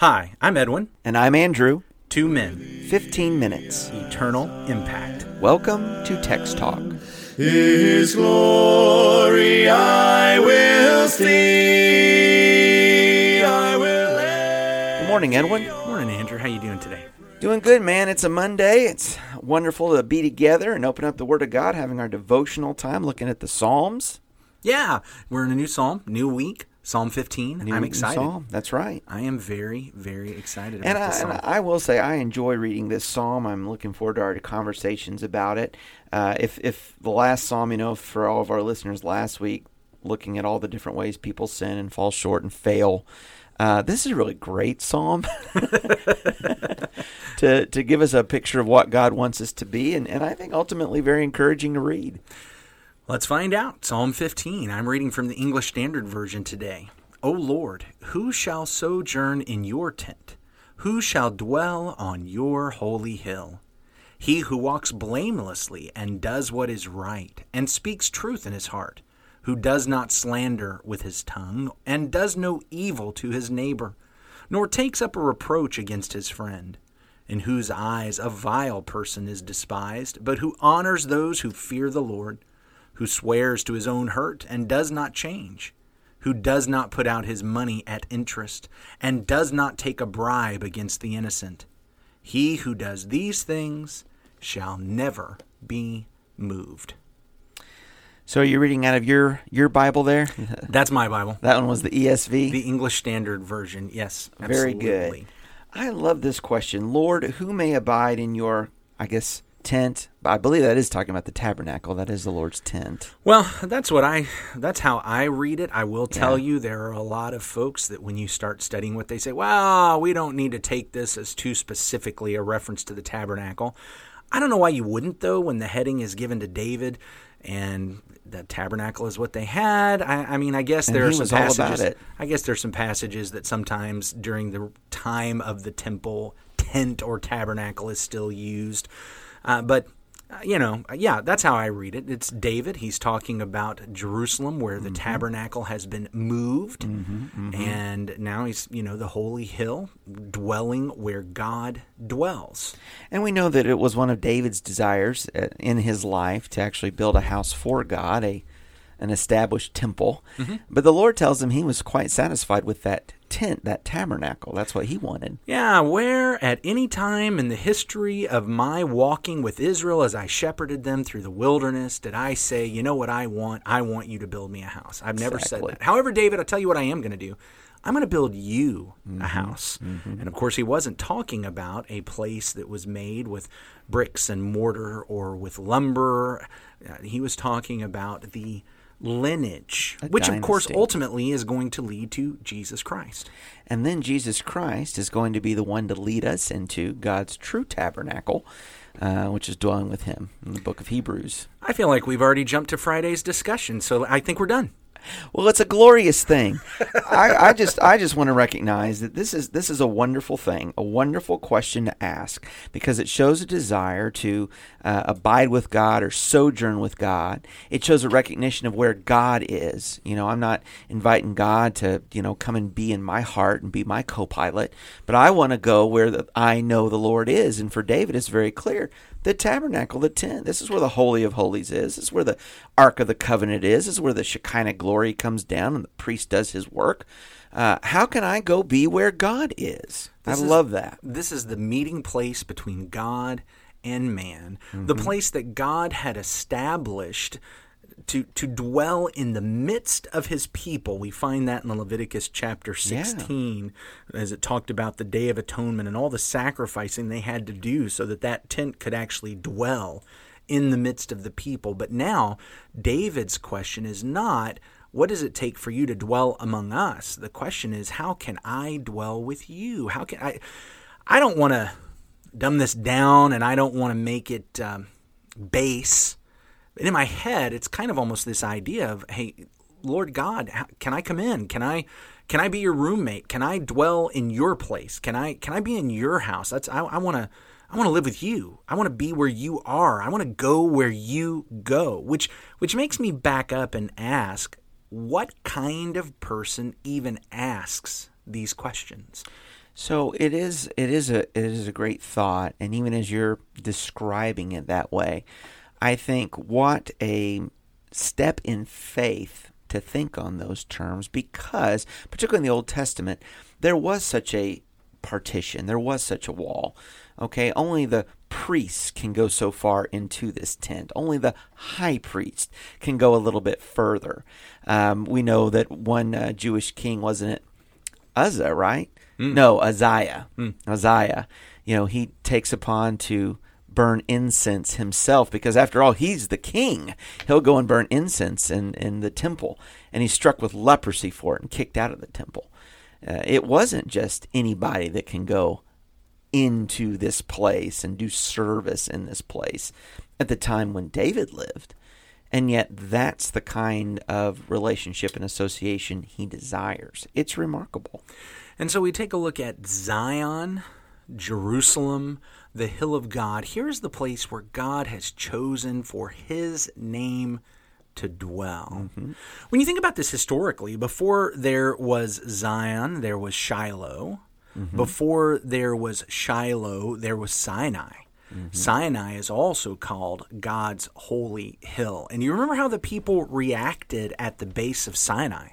Hi, I'm Edwin. And I'm Andrew. Two men, 15 minutes. eternal impact. Welcome to Text Talk. His glory I will see. I will Good morning, Edwin. Morning, Andrew. How you doing today? Doing good, man. It's a Monday. It's wonderful to be together and open up the Word of God, having our devotional time, looking at the Psalms. Yeah, we're in a new psalm, new week, Psalm 15. New I'm excited. Psalm. That's right. I am very, very excited about And I, this and. I will say I enjoy reading this psalm. I'm looking forward to our conversations about it. Uh, if if the last psalm, you know, for all of our listeners last week, looking at all the different ways people sin and fall short and fail, uh, this is a really great psalm to to give us a picture of what God wants us to be, and, and I think ultimately very encouraging to read. Let's find out. Psalm 15. I'm reading from the English Standard Version today. O Lord, who shall sojourn in your tent? Who shall dwell on your holy hill? He who walks blamelessly and does what is right, and speaks truth in his heart, who does not slander with his tongue, and does no evil to his neighbor, nor takes up a reproach against his friend, in whose eyes a vile person is despised, but who honors those who fear the Lord who swears to his own hurt and does not change, who does not put out his money at interest, and does not take a bribe against the innocent. He who does these things shall never be moved. So, you're reading out of your your Bible there? That's my Bible. that one was the ESV. The English Standard Version. Yes, Very good. I love this question. Lord, who may abide in your, I guess, tent? I believe that is talking about the tabernacle. That is the Lord's tent. Well, that's what I that's how I read it. I will tell Yeah. you there are a lot of folks that when you start studying what they say, well, we don't need to take this as too specifically a reference to the tabernacle. I don't know why you wouldn't though when the heading is given to David and the tabernacle is what they had. I, I mean, I guess And there are some was all about passages. it. I guess there's some passages that sometimes during the time of the temple, tent or tabernacle is still used. Uh, but uh, you know, yeah, that's how I read it. It's David. He's talking about Jerusalem, where the tabernacle has been moved, and now he's, you know, the holy hill, dwelling where God dwells. And we know that it was one of David's desires uh, in his life to actually build a house for God, a an established temple. Mm-hmm. But the Lord tells him he was quite satisfied with that tent, that tabernacle. That's what he wanted. Yeah, where at any time in the history of my walking with Israel as I shepherded them through the wilderness did I say, you know what I want? I want you to build me a house. I've never Exactly. said that. However, David, I'll tell you what I am going to do. I'm going to build you a mm-hmm. house. Mm-hmm. And of course, he wasn't talking about a place that was made with bricks and mortar or with lumber. Uh, he was talking about the lineage, A which of course ultimately is going to lead to Jesus Christ. And then Jesus Christ is going to be the one to lead us into God's true tabernacle, uh, which is dwelling with him in the book of Hebrews. I feel like we've already jumped to Friday's discussion, so I think we're done. Well, it's a glorious thing. I, I just, I just want to recognize that this is this is a wonderful thing, a wonderful question to ask because it shows a desire to uh, abide with God or sojourn with God. It shows a recognition of where God is. You know, I'm not inviting God to, you know, come and be in my heart and be my co-pilot, but I want to go where the, I know the Lord is. And for David, it's very clear the tabernacle, the tent. This is where the Holy of Holies is. This is where the Ark of the Covenant is. This is where the Shekinah glory comes down and the priest does his work. Uh, how can I go be where God is? I is- love that. This is the meeting place between God and man, the place that God had established to to dwell in the midst of his people. We find that in the Leviticus chapter 16 as it talked about the day of atonement and all the sacrificing they had to do so that that tent could actually dwell in the midst of the people. But now David's question is not what does it take for you to dwell among us? The question is how can I dwell with you? How can I I don't want to dumb this down and I don't want to make it um, base. In my head, it's kind of almost this idea of, hey, Lord God, can I come in? Can I can I be your roommate? Can I dwell in your place? Can I can I be in your house? That's I, I want to I want to live with you. I want to be where you are. I want to go where you go. Which which makes me back up and ask, what kind of person even asks these questions? So it is it is a it is a great thought and even as you're describing it that way, I think what a step in faith to think on those terms because particularly in the Old Testament there was such a partition, there was such a wall. Okay, only the priests can go so far into this tent. Only the high priest can go a little bit further. Um, we know that one uh, Jewish king wasn't it Uzzah, right? No, Uzziah. Uzziah. You know, he takes upon to burn incense himself because after all he's the king. He'll go and burn incense in, in the temple. And he's struck with leprosy for it and kicked out of the temple. Uh, it wasn't just anybody that can go into this place and do service in this place at the time when david lived. And yet that's the kind of relationship and association he desires. It's remarkable. And so we take a look at Zion, Jerusalem, the hill of God. Here's the place where God has chosen for his name to dwell. Mm-hmm. When you think about this historically, before there was Zion, there was Shiloh. Mm-hmm. Before there was Shiloh, there was Sinai. Mm-hmm. Sinai is also called God's holy hill. And you remember how the people reacted at the base of Sinai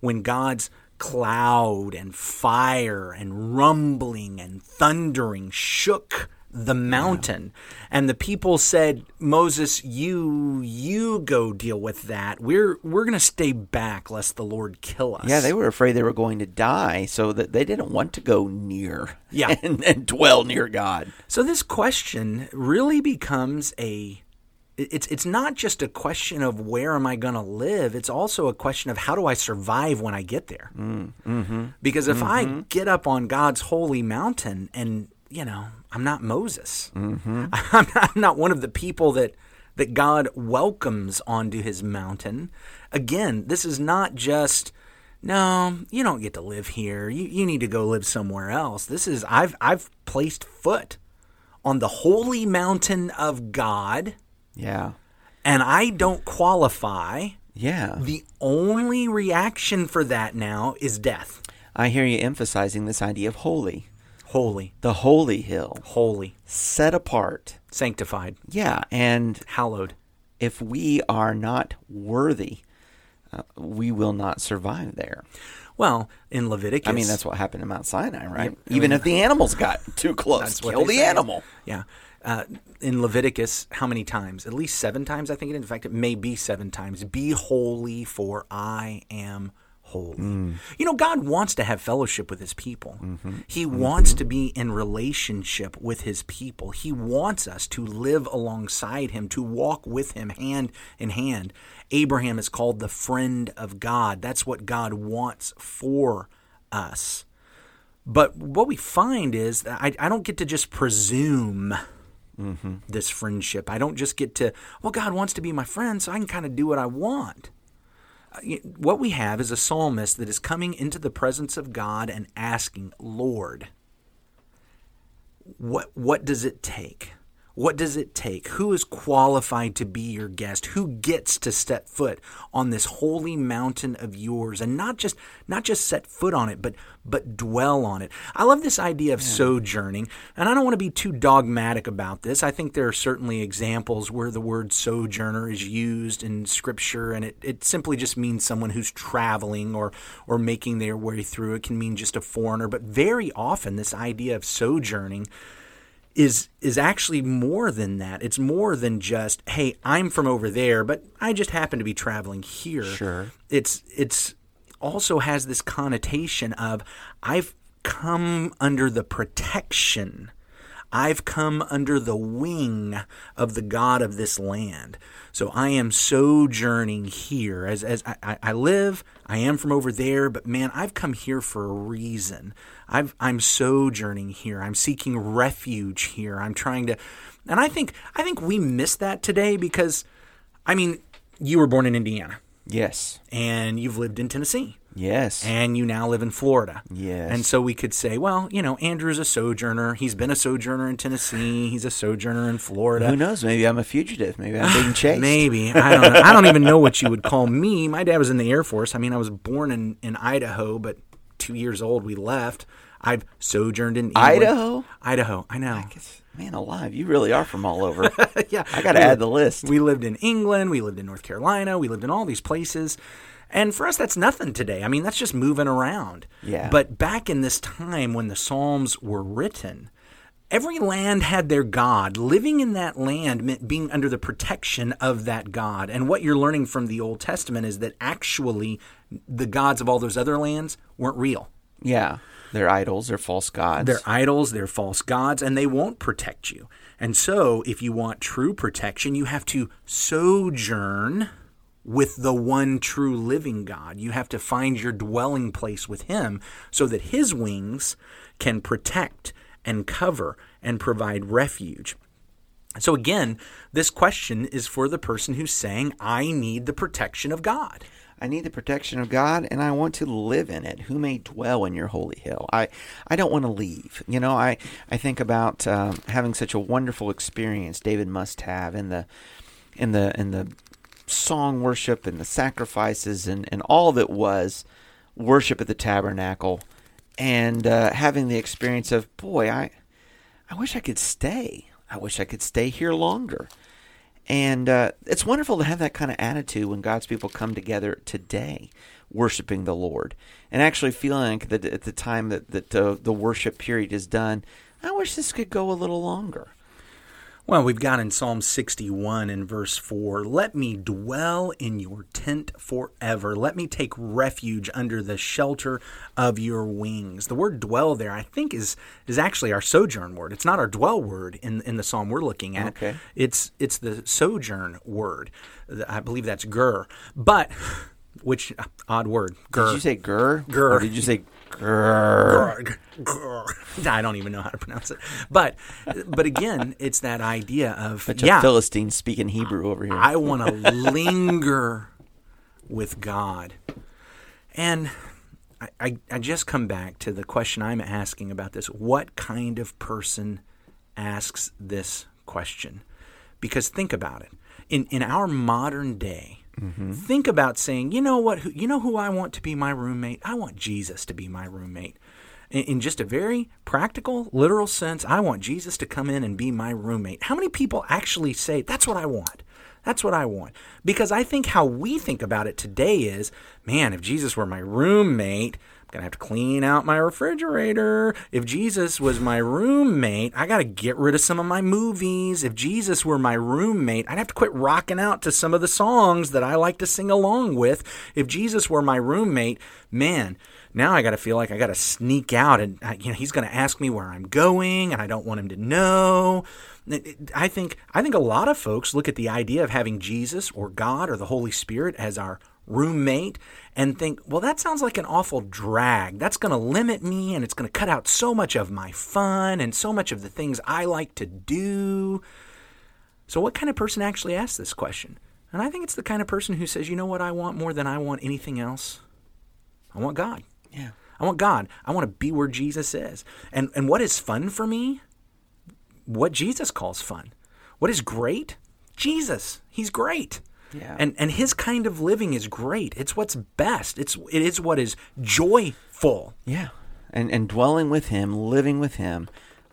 when God's cloud and fire and rumbling and thundering shook the mountain and the people said Moses you you go deal with that we're we're going to stay back lest the Lord kill us Yeah, they were afraid they were going to die, so that they didn't want to go near Yeah. and, and dwell near God. So this question really becomes a it's it's not just a question of where am I going to live. It's also a question of how do I survive when I get there. Mm, mm-hmm, because if I get up on God's holy mountain and you know I'm not Moses, I'm, not, I'm not one of the people that that God welcomes onto His mountain. Again, this is not just no, you don't get to live here. You you need to go live somewhere else. This is I've I've placed foot on the holy mountain of God Yeah. and I don't qualify. Yeah. The only reaction for that now is death. I hear you emphasizing this idea of holy. Holy, The holy hill, holy, set apart. sanctified, Yeah, and hallowed. if we are not worthy, uh, we will not survive there. Well, in Leviticus, I mean, that's what happened in Mount Sinai, right? I Even mean- if the animals got too close, kill the say. animal. Yeah. Uh, in Leviticus, how many times? At least seven times, I think. In fact, it may be seven times. Be holy, for I am holy. Mm. You know, God wants to have fellowship with his people. Mm-hmm. He mm-hmm. wants to be in relationship with his people. He wants us to live alongside him, to walk with him hand in hand. Abraham is called the friend of God. That's what God wants for us. But what we find is that I, I don't get to just presume mm-hmm. this friendship. I don't just get to, well, God wants to be my friend, so I can kind of do what I want. What we have is a psalmist that is coming into the presence of God and asking, Lord, what what does it take? What does it take? Who is qualified to be your guest? Who gets to step foot on this holy mountain of yours and not just not just set foot on it, but but dwell on it. I love this idea of sojourning, and I don't want to be too dogmatic about this. I think there are certainly examples where the word sojourner is used in scripture and it, it simply just means someone who's traveling or or making their way through. It can mean just a foreigner, but very often this idea of sojourning is is actually more than that. It's more than just, hey, I'm from over there, but I just happen to be traveling here. Sure. It's it's also has this connotation of I've come under the protection. I've come under the wing of the God of this land. So I am sojourning here. As, as I, I- I live, I am from over there, but man, I've come here for a reason. I've, I'm sojourning here. I'm seeking refuge here. I'm trying to, and I think I think we miss that today because, I mean, you were born in Indiana Yes. and you've lived in Tennessee Yes. and you now live in Florida. Yes. And so we could say, well, you know, Andrew's a sojourner. He's been a sojourner in Tennessee. He's a sojourner in Florida. Who knows? Maybe I'm a fugitive. Maybe I'm being chased. Maybe I don't. Know. I don't even know what you would call me. My dad was in the Air Force. I mean, I was born in in Idaho, but two years old we left. I've sojourned in England. Idaho? Idaho, I know. Guess- Man alive, you really are from all over. yeah, I got to add lived- the list. We lived in England, we lived in North Carolina, we lived in all these places. And for us, that's nothing today. I mean, that's just moving around. Yeah. But back in this time when the Psalms were written, every land had their God. Living in that land meant being under the protection of that God. And what you're learning from the Old Testament is that actually the gods of all those other lands weren't real. yeah, they're idols, they're false gods. They're idols, they're false gods, and they won't protect you. And so, if you want true protection, you have to sojourn with the one true living God. You have to find your dwelling place with Him so that His wings can protect and cover and provide refuge. So, again, this question is for the person who's saying, I need the protection of God. I need the protection of God and I want to live in it. Who may dwell in your holy hill? I, I don't want to leave. You know, I, I think about um, having such a wonderful experience David must have in the in the in the song worship and the sacrifices and, and all that was worship at the tabernacle and uh, having the experience of boy I I wish I could stay. I wish I could stay here longer. And uh, it's wonderful to have that kind of attitude when God's people come together today, worshiping the Lord, and actually feeling that at the time that, that uh, the worship period is done, I wish this could go a little longer. Well, we've got in Psalm 61 in verse 4 Let me dwell in your tent forever. Let me take refuge under the shelter of your wings. The word dwell there, I think, is, is actually our sojourn word. It's not our dwell word in, in the psalm we're looking at. Okay. It's, it's the sojourn word. I believe that's gur. But, which odd word, gur. Did you say gur? Gur. Or did you say gur? Grr, grr. I don't even know how to pronounce it. But but again, it's that idea of Bunch yeah, Philistines speaking Hebrew over here. I want to linger with God. And I, I, I just come back to the question I'm asking about this. What kind of person asks this question? Because think about it. In, in our modern day, think about saying, you know what, who, you know who I want to be my roommate? I want Jesus to be my roommate. In, in just a very practical, literal sense, I want Jesus to come in and be my roommate. How many people actually say, that's what I want? That's what I want. Because I think how we think about it today is, man, if Jesus were my roommate, I'm going to have to clean out my refrigerator. If Jesus was my roommate, I got to get rid of some of my movies. If Jesus were my roommate, I'd have to quit rocking out to some of the songs that I like to sing along with. If Jesus were my roommate, man, now I got to feel like I got to sneak out and uh, you know he's going to ask me where I'm going and I don't want him to know. I think I think a lot of folks look at the idea of having Jesus or God or the Holy Spirit as our roommate and think, well, that sounds like an awful drag. That's going to limit me and it's going to cut out so much of my fun and so much of the things I like to do. So, what kind of person actually asks this question? And I think it's the kind of person who says, you know what I want more than I want anything else? I want God. Yeah. I want God. I want to be where Jesus is. And and what is fun for me? What Jesus calls fun. What is great? Jesus. He's great. Yeah. And and his kind of living is great. It's what's best. It's it is what is joyful. Yeah. And and dwelling with him, living with him,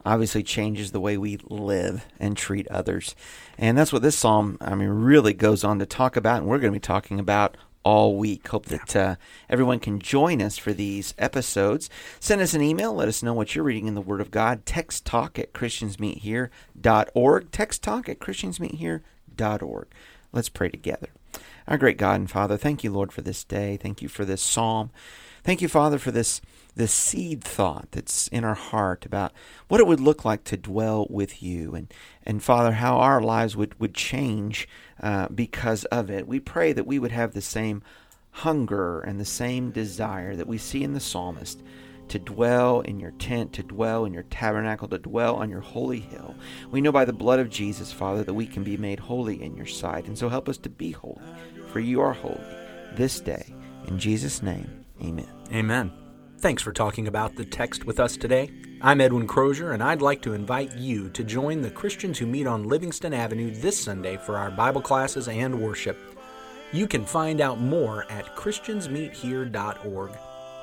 obviously changes the way we live and treat others. And that's what this psalm, I mean, really goes on to talk about, and we're going to be talking about all week. Hope that uh, everyone can join us for these episodes. Send us an email. Let us know what you're reading in the Word of God. Text talk at christiansmeethere.org. Text talk at christiansmeethere.org. Let's pray together. Our great God and Father, thank you, Lord, for this day. Thank you for this psalm. Thank you, Father, for this this seed thought that's in our heart about what it would look like to dwell with you, and and Father, how our lives would would change uh, because of it. We pray that we would have the same hunger and the same desire that we see in the psalmist to dwell in your tent, to dwell in your tabernacle, to dwell on your holy hill. We know by the blood of Jesus, Father, that we can be made holy in your sight. And so help us to be holy, for you are holy this day. In Jesus' name, amen. Amen. Thanks for talking about the text with us today. I'm Edwin Crozier, and I'd like to invite you to join the Christians who meet on Livingston Avenue this Sunday for our Bible classes and worship. You can find out more at ChristiansMeetHere.org.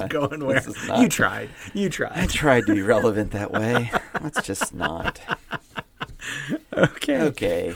Not going where not- you tried. You tried. I tried. to be relevant that way. Let's just not. Okay. Okay.